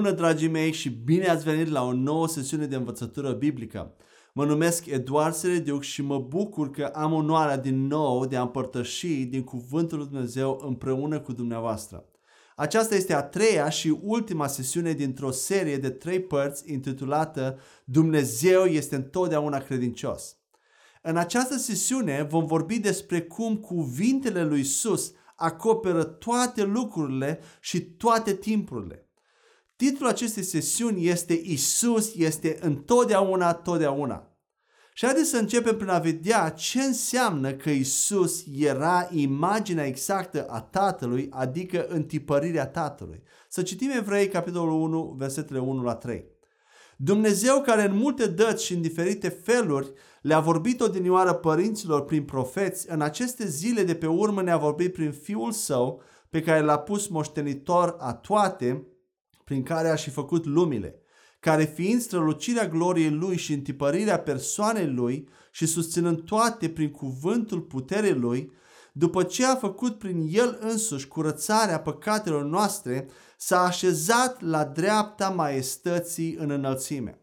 Bună, dragii mei, și bine ați venit la o nouă sesiune de învățătură biblică. Mă numesc Eduard Serediuc și mă bucur că am onoarea din nou de a împărtăși din Cuvântul lui Dumnezeu împreună cu dumneavoastră. Aceasta este a treia și ultima sesiune dintr-o serie de trei părți intitulată Dumnezeu este întotdeauna credincios. În această sesiune vom vorbi despre cum cuvintele lui Isus acoperă toate lucrurile și toate timpurile. Titlul acestei sesiuni este Isus este întotdeauna, totdeauna. Și haideți să începem prin a vedea ce înseamnă că Isus era imaginea exactă a Tatălui, adică întipărirea Tatălui. Să citim Evrei, capitolul 1, versetele 1 la 3. Dumnezeu care în multe dăți și în diferite feluri le-a vorbit odinioară părinților prin profeți, în aceste zile de pe urmă ne-a vorbit prin Fiul Său, pe care l-a pus moștenitor a toate, prin care a și făcut lumile, care fiind strălucirea gloriei Lui și întipărirea persoanei Lui și susținând toate prin cuvântul puterii Lui, după ce a făcut prin El însuși curățarea păcatelor noastre, s-a așezat la dreapta maestății în înălțime.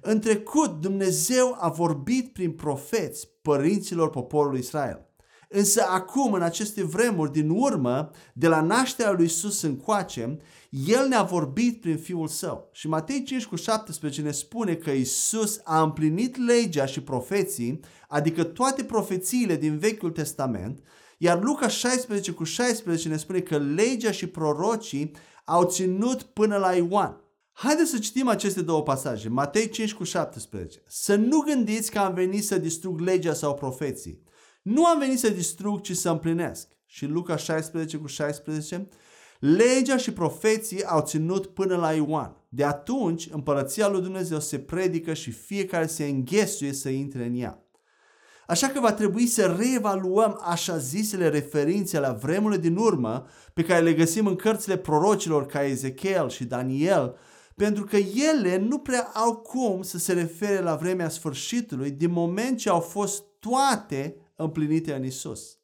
În trecut, Dumnezeu a vorbit prin profeți părinților poporului Israel. Însă acum, în aceste vremuri din urmă, de la nașterea lui Isus încoace, El ne-a vorbit prin Fiul Său. Și Matei 5 cu 17 ne spune că Isus a împlinit legea și profeții, adică toate profețiile din Vechiul Testament, iar Luca 16 cu 16 ne spune că legea și prorocii au ținut până la Ioan. Haideți să citim aceste două pasaje, Matei 5 cu 17. Să nu gândiți că am venit să distrug legea sau profeții. Nu am venit să distrug, ci să împlinesc. Și Luca 16 cu 16, legea și profeții au ținut până la Ioan. De atunci, împărăția lui Dumnezeu se predică și fiecare se înghesuie să intre în ea. Așa că va trebui să reevaluăm așa zisele referințe la vremurile din urmă pe care le găsim în cărțile prorocilor ca Ezechiel și Daniel, pentru că ele nu prea au cum să se refere la vremea sfârșitului din moment ce au fost toate împlinite în Isus.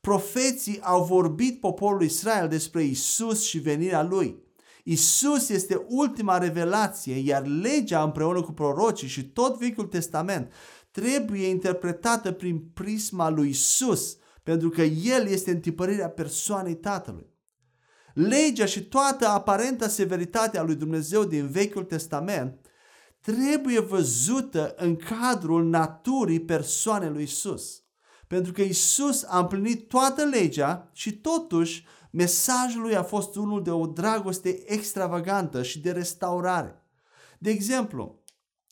Profeții au vorbit poporului Israel despre Isus și venirea lui. Isus este ultima revelație, iar legea împreună cu prorocii și tot Vechiul Testament trebuie interpretată prin prisma lui Isus, pentru că El este întipărirea persoanei Tatălui. Legea și toată aparenta severitatea lui Dumnezeu din Vechiul Testament trebuie văzută în cadrul naturii persoanei lui Isus. Pentru că Isus a împlinit toată legea și totuși mesajul lui a fost unul de o dragoste extravagantă și de restaurare. De exemplu,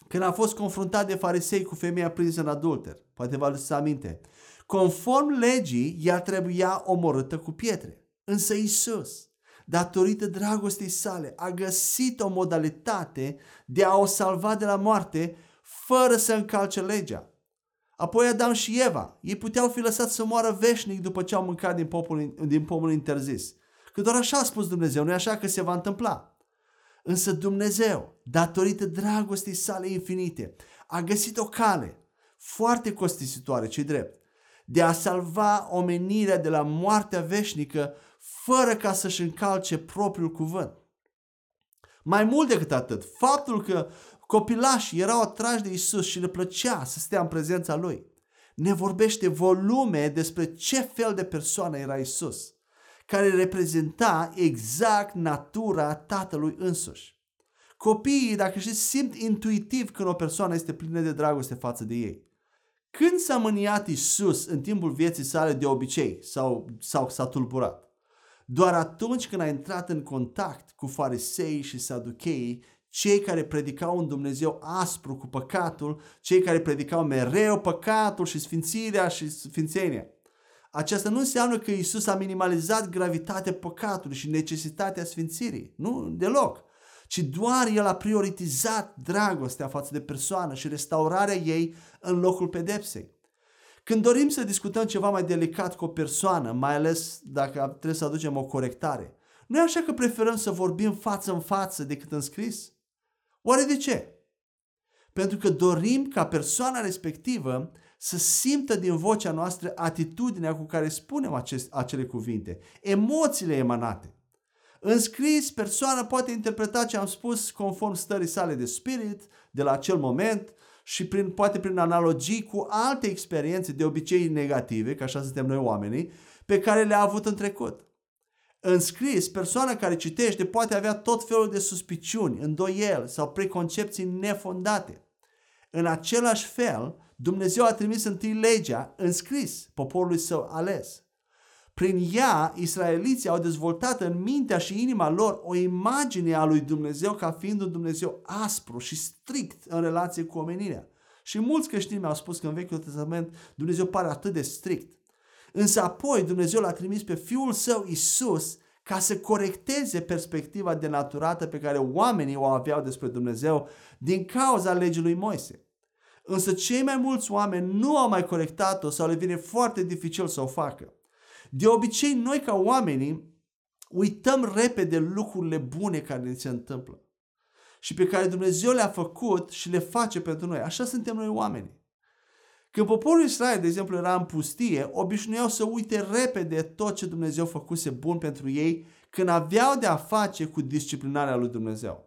când a fost confruntat de farisei cu femeia prinsă în adulter, poate vă aduceți aminte, conform legii, ea trebuia omorâtă cu pietre. Însă Isus, datorită dragostei sale, a găsit o modalitate de a o salva de la moarte fără să încalce legea. Apoi Adam și Eva, ei puteau fi lăsați să moară veșnic după ce au mâncat din, popul, din pomul interzis. Că doar așa a spus Dumnezeu, nu e așa că se va întâmpla. Însă Dumnezeu, datorită dragostei sale infinite, a găsit o cale foarte costisitoare, ce drept, de a salva omenirea de la moartea veșnică fără ca să-și încalce propriul cuvânt. Mai mult decât atât, faptul că Copilașii erau atrași de Isus și le plăcea să stea în prezența Lui. Ne vorbește volume despre ce fel de persoană era Isus, care reprezenta exact natura Tatălui însuși. Copiii, dacă știți, simt intuitiv când o persoană este plină de dragoste față de ei. Când s-a mâniat Isus în timpul vieții sale de obicei sau, sau s-a tulburat? Doar atunci când a intrat în contact cu farisei și saducheii cei care predicau un Dumnezeu aspru cu păcatul, cei care predicau mereu păcatul și sfințirea și sfințenia. Aceasta nu înseamnă că Isus a minimalizat gravitatea păcatului și necesitatea sfințirii. Nu, deloc. Ci doar El a prioritizat dragostea față de persoană și restaurarea ei în locul pedepsei. Când dorim să discutăm ceva mai delicat cu o persoană, mai ales dacă trebuie să aducem o corectare, nu e așa că preferăm să vorbim față în față decât în scris? Oare de ce? Pentru că dorim ca persoana respectivă să simtă din vocea noastră atitudinea cu care spunem acest, acele cuvinte, emoțiile emanate. În scris, persoana poate interpreta ce am spus conform stării sale de spirit, de la acel moment și prin, poate prin analogii cu alte experiențe de obicei negative, că așa suntem noi oamenii, pe care le-a avut în trecut. În scris, persoana care citește poate avea tot felul de suspiciuni, îndoieli sau preconcepții nefondate. În același fel, Dumnezeu a trimis întâi legea în scris poporului său ales. Prin ea, israeliții au dezvoltat în mintea și inima lor o imagine a lui Dumnezeu ca fiind un Dumnezeu aspru și strict în relație cu omenirea. Și mulți creștini mi-au spus că în Vechiul Testament Dumnezeu pare atât de strict. Însă apoi Dumnezeu l-a trimis pe Fiul Său Isus ca să corecteze perspectiva denaturată pe care oamenii o aveau despre Dumnezeu din cauza legii lui Moise. Însă cei mai mulți oameni nu au mai corectat-o sau le vine foarte dificil să o facă. De obicei, noi ca oamenii uităm repede lucrurile bune care ne se întâmplă și pe care Dumnezeu le-a făcut și le face pentru noi. Așa suntem noi oamenii. Când poporul Israel, de exemplu, era în pustie, obișnuiau să uite repede tot ce Dumnezeu făcuse bun pentru ei când aveau de a face cu disciplinarea lui Dumnezeu.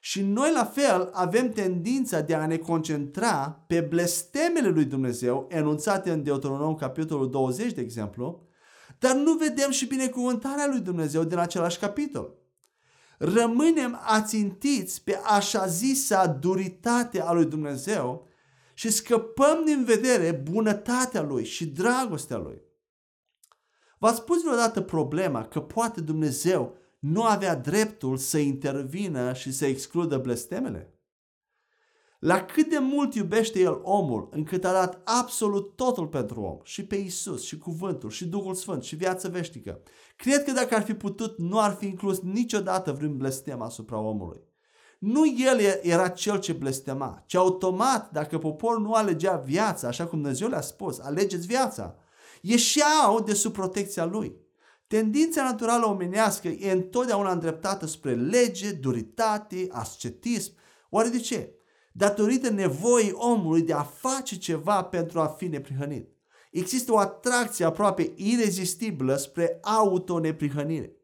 Și noi la fel avem tendința de a ne concentra pe blestemele lui Dumnezeu enunțate în Deuteronom capitolul 20, de exemplu, dar nu vedem și binecuvântarea lui Dumnezeu din același capitol. Rămânem ațintiți pe așa zisa duritate a lui Dumnezeu și scăpăm din vedere bunătatea lui și dragostea lui. V-ați pus vreodată problema că poate Dumnezeu nu avea dreptul să intervină și să excludă blestemele? La cât de mult iubește El omul, încât a dat absolut totul pentru om, și pe Isus, și cuvântul, și Duhul Sfânt, și viața veșnică. Cred că dacă ar fi putut, nu ar fi inclus niciodată vreun blestem asupra omului. Nu el era cel ce blestema, ci automat, dacă poporul nu alegea viața, așa cum Dumnezeu le-a spus, alegeți viața, ieșeau de sub protecția lui. Tendința naturală omenească e întotdeauna îndreptată spre lege, duritate, ascetism. Oare de ce? Datorită nevoii omului de a face ceva pentru a fi neprihănit. Există o atracție aproape irezistibilă spre autoneprihănire.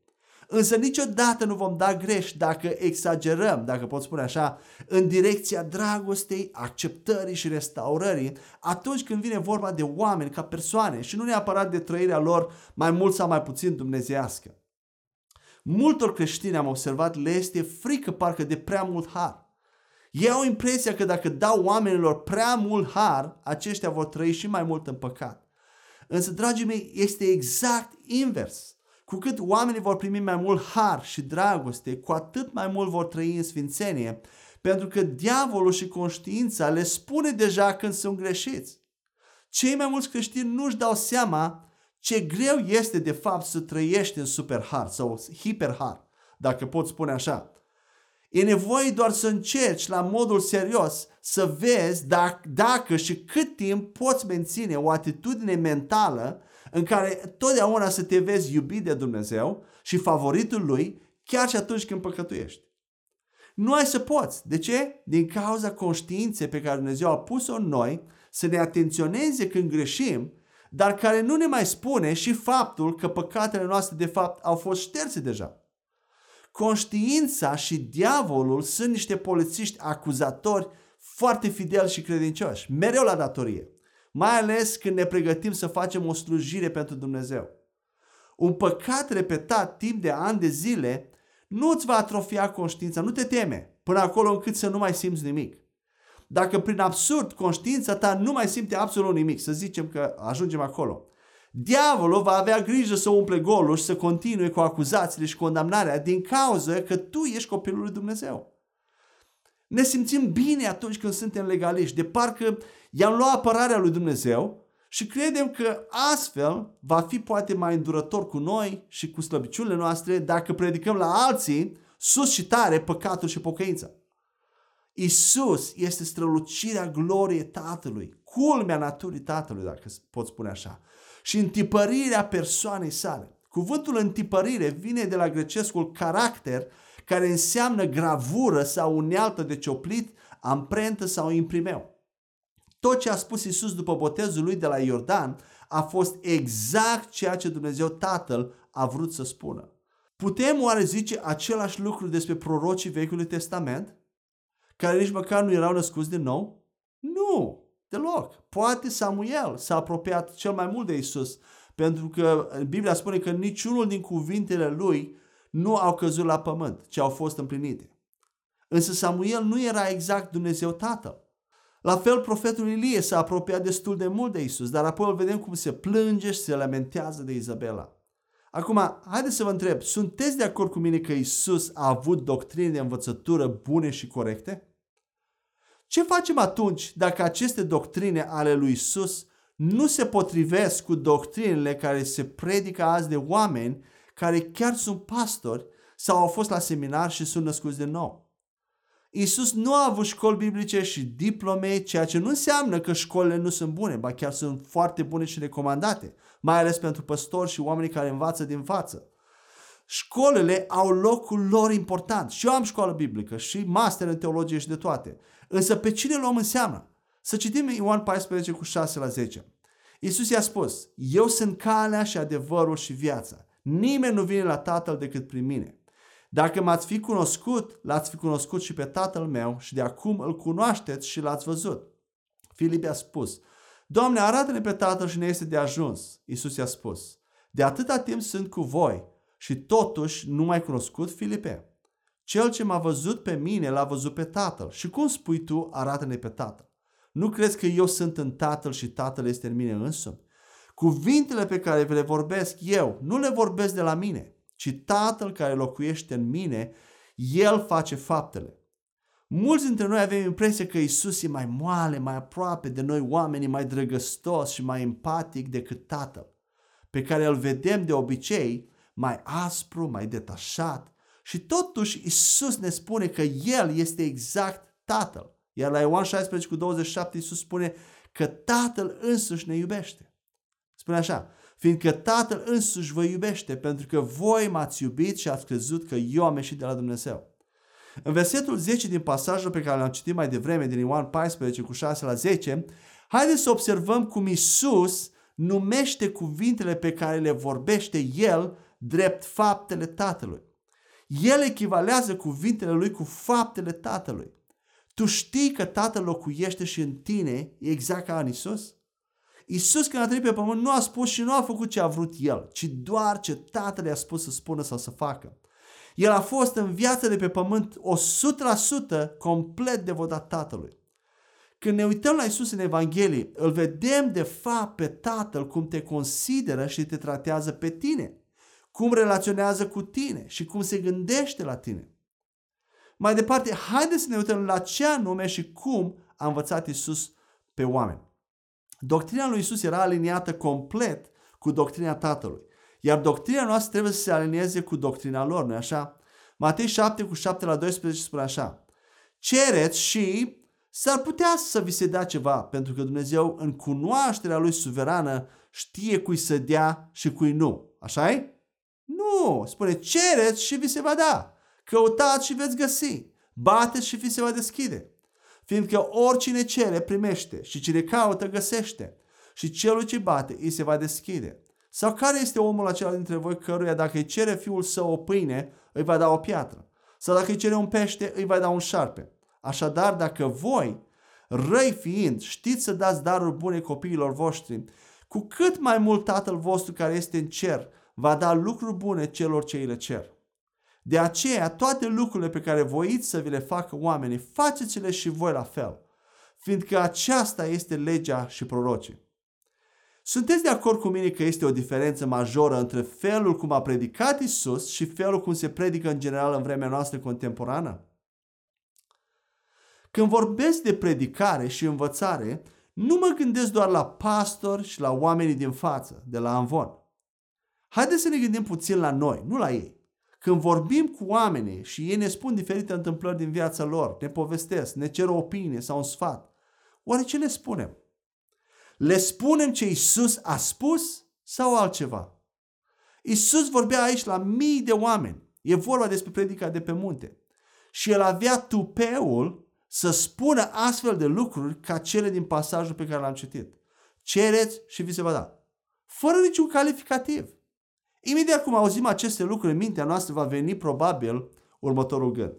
Însă niciodată nu vom da greș dacă exagerăm, dacă pot spune așa, în direcția dragostei, acceptării și restaurării atunci când vine vorba de oameni ca persoane și nu neapărat de trăirea lor mai mult sau mai puțin dumnezească. Multor creștini am observat le este frică parcă de prea mult har. Ei au impresia că dacă dau oamenilor prea mult har, aceștia vor trăi și mai mult în păcat. Însă, dragii mei, este exact invers. Cu cât oamenii vor primi mai mult har și dragoste, cu atât mai mult vor trăi în sfințenie, pentru că diavolul și conștiința le spune deja când sunt greșiți. Cei mai mulți creștini nu-și dau seama ce greu este de fapt să trăiești în superhar sau hiperhar, dacă pot spune așa. E nevoie doar să încerci la modul serios să vezi dacă, dacă și cât timp poți menține o atitudine mentală în care totdeauna să te vezi iubit de Dumnezeu și favoritul lui chiar și atunci când păcătuiești. Nu ai să poți. De ce? Din cauza conștiinței pe care Dumnezeu a pus-o în noi să ne atenționeze când greșim, dar care nu ne mai spune și faptul că păcatele noastre de fapt au fost șterse deja. Conștiința și diavolul sunt niște polițiști acuzatori foarte fideli și credincioși, mereu la datorie mai ales când ne pregătim să facem o slujire pentru Dumnezeu. Un păcat repetat timp de ani de zile nu îți va atrofia conștiința, nu te teme, până acolo încât să nu mai simți nimic. Dacă prin absurd conștiința ta nu mai simte absolut nimic, să zicem că ajungem acolo, diavolul va avea grijă să umple golul și să continue cu acuzațiile și condamnarea din cauza că tu ești copilul lui Dumnezeu. Ne simțim bine atunci când suntem legaliști, de parcă i-am luat apărarea lui Dumnezeu și credem că astfel va fi poate mai îndurător cu noi și cu slăbiciunile noastre dacă predicăm la alții sus și tare păcatul și pocăința. Isus este strălucirea gloriei Tatălui, culmea naturii Tatălui, dacă pot spune așa, și întipărirea persoanei sale. Cuvântul întipărire vine de la grecescul caracter, care înseamnă gravură sau unealtă de cioplit, amprentă sau imprimeu. Tot ce a spus Isus după botezul lui de la Iordan a fost exact ceea ce Dumnezeu Tatăl a vrut să spună. Putem oare zice același lucru despre prorocii Vechiului Testament? Care nici măcar nu erau născuți din nou? Nu, deloc. Poate Samuel s-a apropiat cel mai mult de Isus, pentru că Biblia spune că niciunul din cuvintele lui nu au căzut la pământ, ci au fost împlinite. Însă Samuel nu era exact Dumnezeu Tatăl. La fel, profetul Ilie s-a apropiat destul de mult de Isus, dar apoi îl vedem cum se plânge și se lamentează de Izabela. Acum, haideți să vă întreb, sunteți de acord cu mine că Isus a avut doctrine de învățătură bune și corecte? Ce facem atunci dacă aceste doctrine ale lui Isus nu se potrivesc cu doctrinele care se predică azi de oameni care chiar sunt pastori sau au fost la seminar și sunt născuți de nou? Isus nu a avut școli biblice și diplome, ceea ce nu înseamnă că școlile nu sunt bune, ba chiar sunt foarte bune și recomandate, mai ales pentru păstori și oamenii care învață din față. Școlile au locul lor important. Și eu am școală biblică și master în teologie și de toate. Însă pe cine luăm în seamă? Să citim Ioan 14 cu 6 la 10. Iisus i-a spus, eu sunt calea și adevărul și viața. Nimeni nu vine la Tatăl decât prin mine. Dacă m-ați fi cunoscut, l-ați fi cunoscut și pe tatăl meu și de acum îl cunoașteți și l-ați văzut. Filip i-a spus, Doamne, arată-ne pe tatăl și ne este de ajuns. Iisus i-a spus, de atâta timp sunt cu voi și totuși nu mai cunoscut Filipe. Cel ce m-a văzut pe mine l-a văzut pe tatăl. Și cum spui tu, arată-ne pe tatăl? Nu crezi că eu sunt în tatăl și tatăl este în mine însumi? Cuvintele pe care le vorbesc eu, nu le vorbesc de la mine, ci Tatăl care locuiește în mine, El face faptele. Mulți dintre noi avem impresia că Isus e mai moale, mai aproape de noi oamenii, mai drăgăstos și mai empatic decât Tatăl, pe care îl vedem de obicei mai aspru, mai detașat. Și totuși Isus ne spune că El este exact Tatăl. Iar la Ioan 16 cu 27 Isus spune că Tatăl însuși ne iubește. Spune așa, fiindcă Tatăl însuși vă iubește, pentru că voi m-ați iubit și ați crezut că eu am ieșit de la Dumnezeu. În versetul 10 din pasajul pe care l-am citit mai devreme, din Ioan 14 cu 6 la 10, haideți să observăm cum Isus numește cuvintele pe care le vorbește El drept faptele Tatălui. El echivalează cuvintele lui cu faptele Tatălui. Tu știi că Tatăl locuiește și în tine, exact ca în Isus? Isus când a trăit pe pământ nu a spus și nu a făcut ce a vrut El, ci doar ce Tatăl i-a spus să spună sau să facă. El a fost în viața de pe pământ 100% complet devotat Tatălui. Când ne uităm la Isus în Evanghelie, îl vedem de fapt pe Tatăl cum te consideră și te tratează pe tine, cum relaționează cu tine și cum se gândește la tine. Mai departe, haideți să ne uităm la ce anume și cum a învățat Isus pe oameni. Doctrina lui Isus era aliniată complet cu doctrina Tatălui. Iar doctrina noastră trebuie să se alinieze cu doctrina lor, nu așa? Matei 7 cu 7 la 12 spune așa. Cereți și s-ar putea să vi se dea ceva, pentru că Dumnezeu în cunoașterea Lui suverană știe cui să dea și cui nu. așa e? Nu! Spune cereți și vi se va da. Căutați și veți găsi. Bateți și vi se va deschide. Fiindcă oricine cere, primește și cine caută, găsește. Și celul ce bate, îi se va deschide. Sau care este omul acela dintre voi căruia dacă îi cere fiul său o pâine, îi va da o piatră? Sau dacă îi cere un pește, îi va da un șarpe? Așadar, dacă voi, răi fiind, știți să dați daruri bune copiilor voștri, cu cât mai mult Tatăl vostru care este în cer va da lucruri bune celor ce îi le cer. De aceea, toate lucrurile pe care voiți să vi le facă oamenii, faceți-le și voi la fel, fiindcă aceasta este legea și prorocii. Sunteți de acord cu mine că este o diferență majoră între felul cum a predicat Isus și felul cum se predică în general în vremea noastră contemporană? Când vorbesc de predicare și învățare, nu mă gândesc doar la pastori și la oamenii din față, de la Anvon. Haideți să ne gândim puțin la noi, nu la ei. Când vorbim cu oamenii și ei ne spun diferite întâmplări din viața lor, ne povestesc, ne cer o opinie sau un sfat, oare ce le spunem? Le spunem ce Isus a spus sau altceva? Isus vorbea aici la mii de oameni. E vorba despre predica de pe munte. Și el avea tupeul să spună astfel de lucruri ca cele din pasajul pe care l-am citit. Cereți și vi se va da. Fără niciun calificativ. Imediat cum auzim aceste lucruri în mintea noastră va veni probabil următorul gând.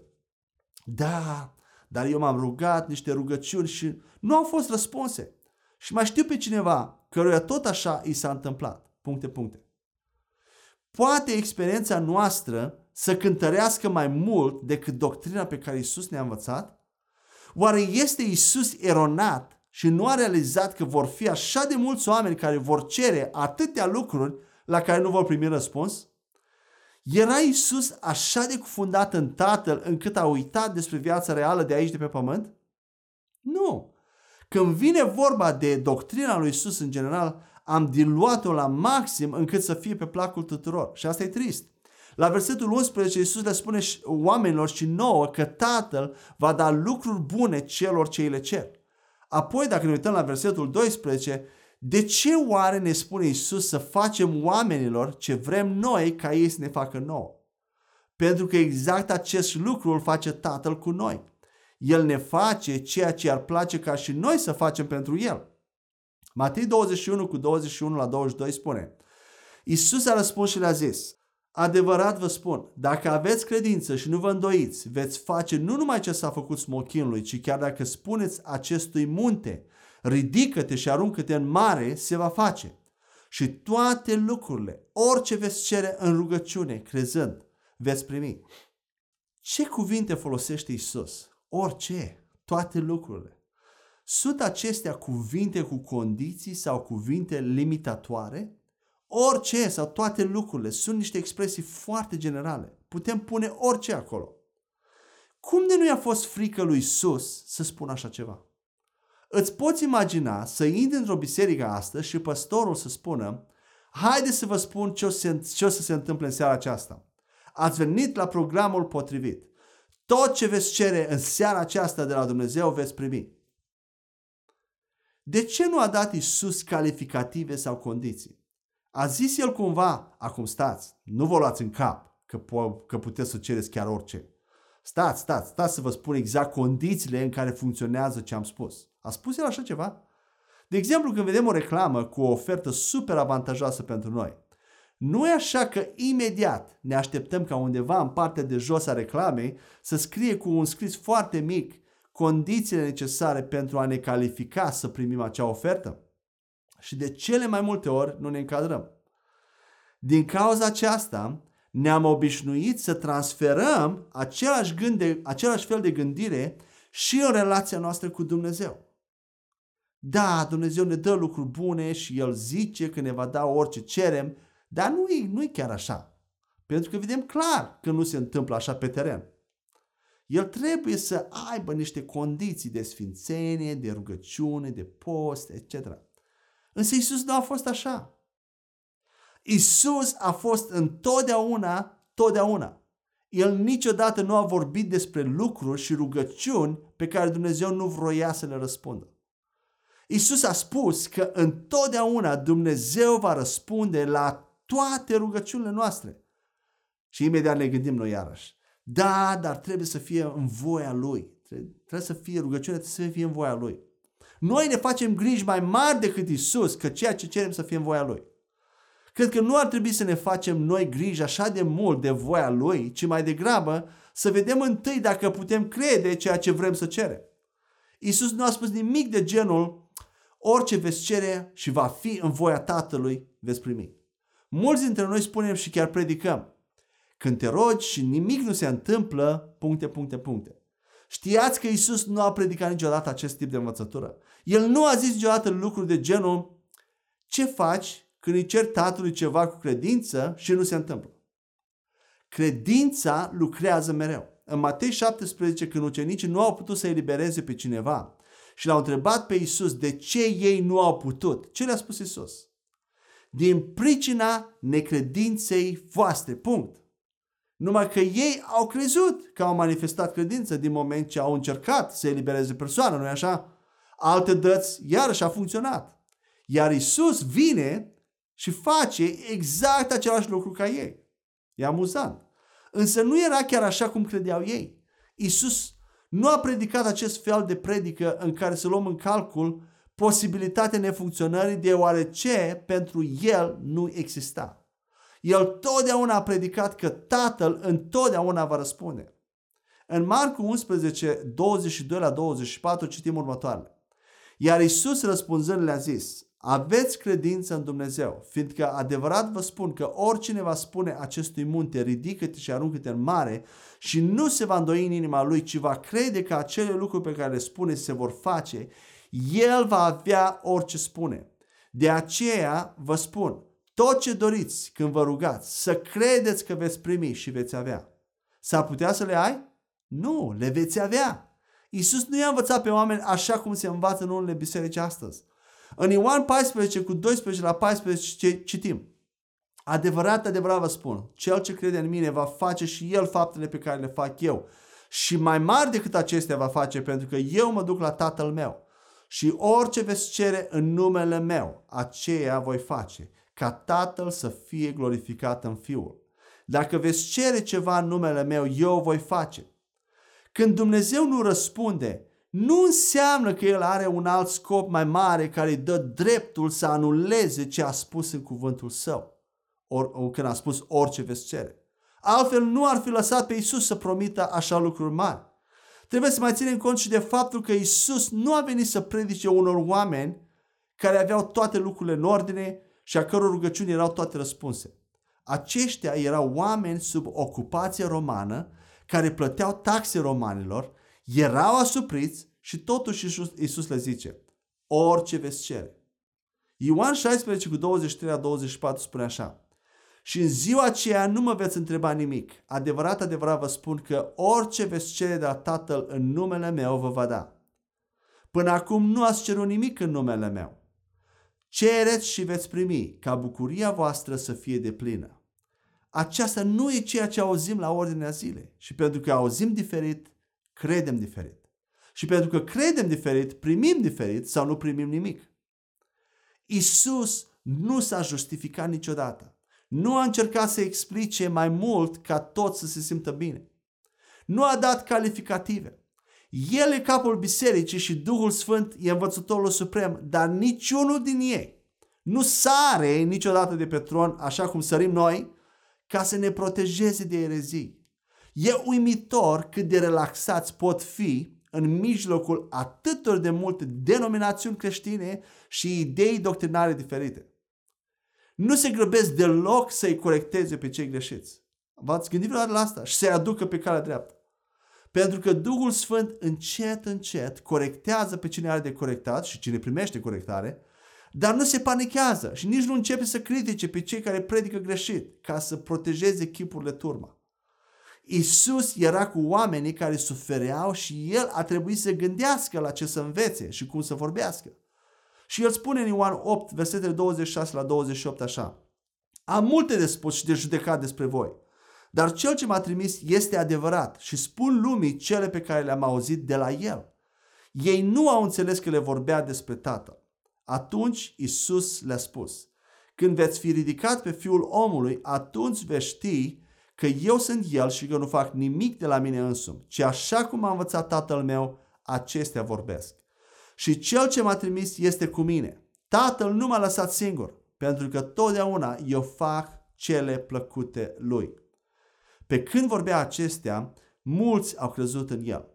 Da, dar eu m-am rugat niște rugăciuni și nu au fost răspunse. Și mai știu pe cineva căruia tot așa i s-a întâmplat. Puncte, puncte. Poate experiența noastră să cântărească mai mult decât doctrina pe care Isus ne-a învățat? Oare este Isus eronat și nu a realizat că vor fi așa de mulți oameni care vor cere atâtea lucruri la care nu vor primi răspuns? Era Isus așa de cufundat în Tatăl încât a uitat despre viața reală de aici de pe pământ? Nu. Când vine vorba de doctrina lui Isus în general, am diluat-o la maxim încât să fie pe placul tuturor. Și asta e trist. La versetul 11, Iisus le spune oamenilor și nouă că Tatăl va da lucruri bune celor ce îi le cer. Apoi, dacă ne uităm la versetul 12, de ce oare ne spune Isus să facem oamenilor ce vrem noi ca ei să ne facă nouă? Pentru că exact acest lucru îl face Tatăl cu noi. El ne face ceea ce ar place ca și noi să facem pentru El. Matei 21 cu 21 la 22 spune Isus a răspuns și le-a zis Adevărat vă spun, dacă aveți credință și nu vă îndoiți, veți face nu numai ce s-a făcut smochinului, ci chiar dacă spuneți acestui munte, ridică-te și aruncă-te în mare, se va face. Și toate lucrurile, orice veți cere în rugăciune, crezând, veți primi. Ce cuvinte folosește Isus? Orice, toate lucrurile. Sunt acestea cuvinte cu condiții sau cuvinte limitatoare? Orice sau toate lucrurile sunt niște expresii foarte generale. Putem pune orice acolo. Cum de nu i-a fost frică lui Sus să spună așa ceva? Îți poți imagina să intri într-o biserică astăzi și păstorul să spună Haide să vă spun ce o, să, ce o să se întâmple în seara aceasta. Ați venit la programul potrivit. Tot ce veți cere în seara aceasta de la Dumnezeu veți primi. De ce nu a dat Isus calificative sau condiții? A zis el cumva, acum stați, nu vă luați în cap că, po- că puteți să cereți chiar orice. Stați, stați, stați să vă spun exact condițiile în care funcționează ce am spus. A spus el așa ceva? De exemplu, când vedem o reclamă cu o ofertă super avantajoasă pentru noi, nu e așa că imediat ne așteptăm ca undeva în partea de jos a reclamei să scrie cu un scris foarte mic condițiile necesare pentru a ne califica să primim acea ofertă? Și de cele mai multe ori nu ne încadrăm. Din cauza aceasta, ne-am obișnuit să transferăm același, gând de, același fel de gândire și în relația noastră cu Dumnezeu. Da, Dumnezeu ne dă lucruri bune și El zice că ne va da orice cerem, dar nu e, nu e chiar așa. Pentru că vedem clar că nu se întâmplă așa pe teren. El trebuie să aibă niște condiții de sfințenie, de rugăciune, de post, etc. Însă Isus nu a fost așa. Isus a fost întotdeauna, totdeauna. El niciodată nu a vorbit despre lucruri și rugăciuni pe care Dumnezeu nu vroia să le răspundă. Isus a spus că întotdeauna Dumnezeu va răspunde la toate rugăciunile noastre. Și imediat ne gândim noi iarăși. Da, dar trebuie să fie în voia Lui. Trebuie să fie rugăciunea, trebuie să fie în voia Lui. Noi ne facem griji mai mari decât Isus că ceea ce cerem să fie în voia Lui. Cred că nu ar trebui să ne facem noi griji așa de mult de voia Lui, ci mai degrabă să vedem întâi dacă putem crede ceea ce vrem să cerem. Isus nu a spus nimic de genul orice veți cere și va fi în voia Tatălui, veți primi. Mulți dintre noi spunem și chiar predicăm. Când te rogi și nimic nu se întâmplă, puncte, puncte, puncte. Știați că Isus nu a predicat niciodată acest tip de învățătură. El nu a zis niciodată lucruri de genul ce faci când îi cer tatălui ceva cu credință și nu se întâmplă. Credința lucrează mereu. În Matei 17, când ucenicii nu au putut să elibereze pe cineva și l-au întrebat pe Isus de ce ei nu au putut, ce le-a spus Isus? Din pricina necredinței voastre. Punct. Numai că ei au crezut că au manifestat credință din moment ce au încercat să elibereze persoana, nu-i așa? Alte dăți, iarăși a funcționat. Iar Isus vine și face exact același lucru ca ei. E amuzant. Însă nu era chiar așa cum credeau ei. Isus nu a predicat acest fel de predică în care să luăm în calcul posibilitatea nefuncționării deoarece pentru el nu exista. El totdeauna a predicat că Tatăl întotdeauna va răspunde. În Marcu 11, 22 la 24 citim următoarele. Iar Isus răspunzând le-a zis, aveți credință în Dumnezeu, fiindcă adevărat vă spun că oricine va spune acestui munte, ridică-te și aruncă-te în mare și nu se va îndoi în inima lui, ci va crede că acele lucruri pe care le spune se vor face, el va avea orice spune. De aceea vă spun, tot ce doriți când vă rugați, să credeți că veți primi și veți avea. S-ar putea să le ai? Nu, le veți avea. Iisus nu i-a învățat pe oameni așa cum se învață în unele biserici astăzi. În Ioan 14 cu 12 la 14 citim. Adevărat, adevărat vă spun, cel ce crede în mine va face și el faptele pe care le fac eu. Și mai mari decât acestea va face pentru că eu mă duc la tatăl meu. Și orice veți cere în numele meu, aceea voi face, ca tatăl să fie glorificat în fiul. Dacă veți cere ceva în numele meu, eu voi face. Când Dumnezeu nu răspunde, nu înseamnă că El are un alt scop mai mare care îi dă dreptul să anuleze ce a spus în cuvântul Său, or, or, când a spus orice veți cere. Altfel nu ar fi lăsat pe Isus să promită așa lucruri mari. Trebuie să mai ținem cont și de faptul că Isus nu a venit să predice unor oameni care aveau toate lucrurile în ordine și a căror rugăciuni erau toate răspunse. Aceștia erau oameni sub ocupație romană care plăteau taxe romanilor, erau asupriți și totuși Iisus, Iisus le zice, orice veți cere. Ioan 16 cu 23 la 24 spune așa, și în ziua aceea nu mă veți întreba nimic. Adevărat, adevărat vă spun că orice veți cere de la Tatăl în numele meu vă va da. Până acum nu ați cerut nimic în numele meu. Cereți și veți primi, ca bucuria voastră să fie de plină. Aceasta nu e ceea ce auzim la ordinea zilei. Și pentru că auzim diferit, credem diferit. Și pentru că credem diferit, primim diferit sau nu primim nimic. Isus nu s-a justificat niciodată. Nu a încercat să explice mai mult ca tot să se simtă bine. Nu a dat calificative. El e capul bisericii și Duhul Sfânt e învățătorul suprem, dar niciunul din ei nu sare niciodată de pe tron așa cum sărim noi ca să ne protejeze de erezii. E uimitor cât de relaxați pot fi în mijlocul atâtor de multe denominațiuni creștine și idei doctrinare diferite nu se grăbesc deloc să-i corecteze pe cei greșiți. V-ați gândit vreodată la asta? Și să-i aducă pe calea dreaptă. Pentru că Duhul Sfânt încet, încet corectează pe cine are de corectat și cine primește corectare, dar nu se panichează și nici nu începe să critique pe cei care predică greșit ca să protejeze chipurile turma. Isus era cu oamenii care sufereau și el a trebuit să gândească la ce să învețe și cum să vorbească. Și el spune în Ioan 8, versetele 26 la 28 așa. Am multe de spus și de judecat despre voi, dar cel ce m-a trimis este adevărat și spun lumii cele pe care le-am auzit de la el. Ei nu au înțeles că le vorbea despre Tatăl. Atunci Isus le-a spus, când veți fi ridicat pe Fiul omului, atunci veți ști că eu sunt El și că nu fac nimic de la mine însumi, ci așa cum a învățat Tatăl meu, acestea vorbesc și cel ce m-a trimis este cu mine. Tatăl nu m-a lăsat singur, pentru că totdeauna eu fac cele plăcute lui. Pe când vorbea acestea, mulți au crezut în el.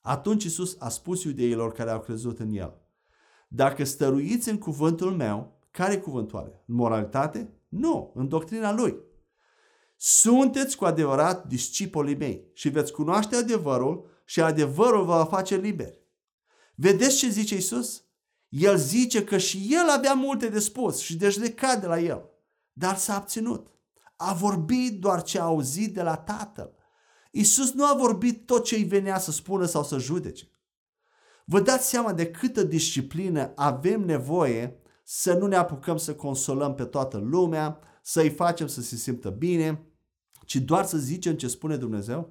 Atunci Isus a spus iudeilor care au crezut în el, dacă stăruiți în cuvântul meu, care cuvântul are? În moralitate? Nu, în doctrina lui. Sunteți cu adevărat discipolii mei și veți cunoaște adevărul și adevărul vă va face liberi. Vedeți ce zice Isus? El zice că și el avea multe de spus și deci le cade la el. Dar s-a abținut. A vorbit doar ce a auzit de la Tatăl. Isus nu a vorbit tot ce îi venea să spună sau să judece. Vă dați seama de câtă disciplină avem nevoie să nu ne apucăm să consolăm pe toată lumea, să-i facem să se simtă bine, ci doar să zicem ce spune Dumnezeu?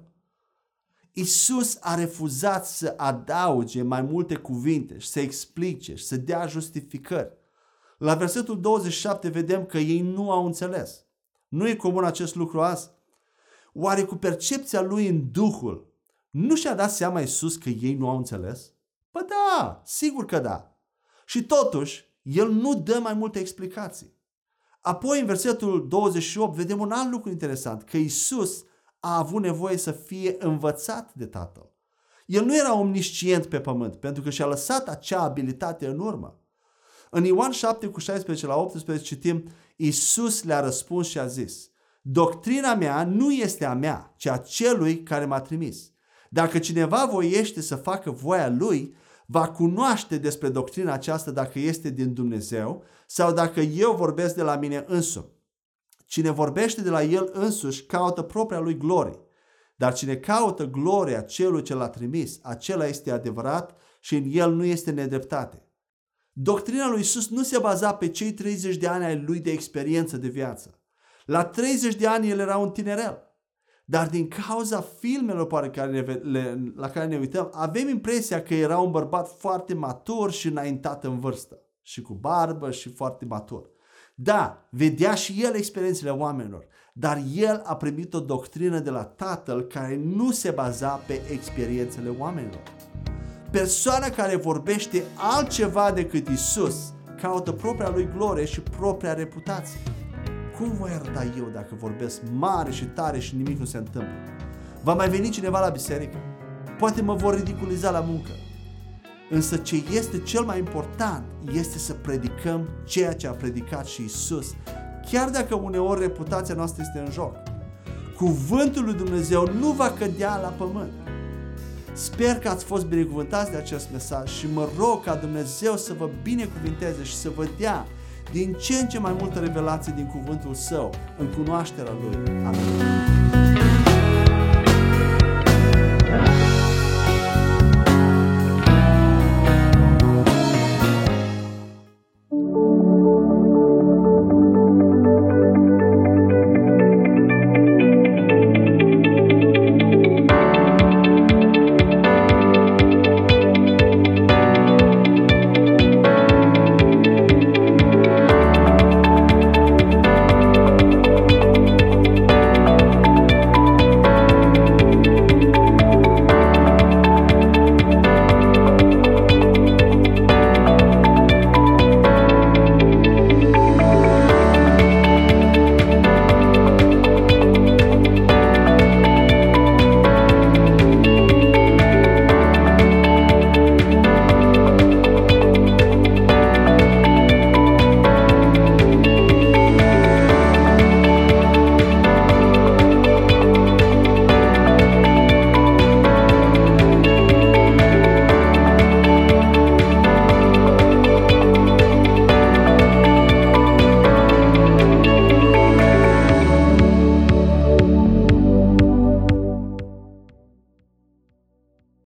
Isus a refuzat să adauge mai multe cuvinte și să explice și să dea justificări. La versetul 27 vedem că ei nu au înțeles. Nu e comun acest lucru azi? Oare cu percepția lui în Duhul nu și-a dat seama Isus că ei nu au înțeles? Păi da, sigur că da. Și totuși, el nu dă mai multe explicații. Apoi, în versetul 28, vedem un alt lucru interesant, că Isus a avut nevoie să fie învățat de Tatăl. El nu era omniscient pe pământ, pentru că și-a lăsat acea abilitate în urmă. În Ioan 7 cu 16 la 18 citim, Isus le-a răspuns și a zis, Doctrina mea nu este a mea, ci a celui care m-a trimis. Dacă cineva voiește să facă voia lui, va cunoaște despre doctrina aceasta dacă este din Dumnezeu sau dacă eu vorbesc de la mine însumi. Cine vorbește de la el însuși caută propria lui glorie. Dar cine caută gloria celui ce l-a trimis, acela este adevărat și în el nu este nedreptate. Doctrina lui Isus nu se baza pe cei 30 de ani ai lui de experiență de viață. La 30 de ani el era un tinerel. Dar din cauza filmelor pe care ne, le, la care ne uităm, avem impresia că era un bărbat foarte matur și înaintat în vârstă. Și cu barbă și foarte matur. Da, vedea și el experiențele oamenilor, dar el a primit o doctrină de la tatăl care nu se baza pe experiențele oamenilor. Persoana care vorbește altceva decât Isus caută propria lui glorie și propria reputație. Cum voi arăta eu dacă vorbesc mare și tare și nimic nu se întâmplă? Va mai veni cineva la biserică? Poate mă vor ridiculiza la muncă. Însă ce este cel mai important este să predicăm ceea ce a predicat și Isus, chiar dacă uneori reputația noastră este în joc. Cuvântul lui Dumnezeu nu va cădea la pământ. Sper că ați fost binecuvântați de acest mesaj și mă rog ca Dumnezeu să vă binecuvinteze și să vă dea din ce în ce mai multă revelație din cuvântul Său în cunoașterea Lui. Amin.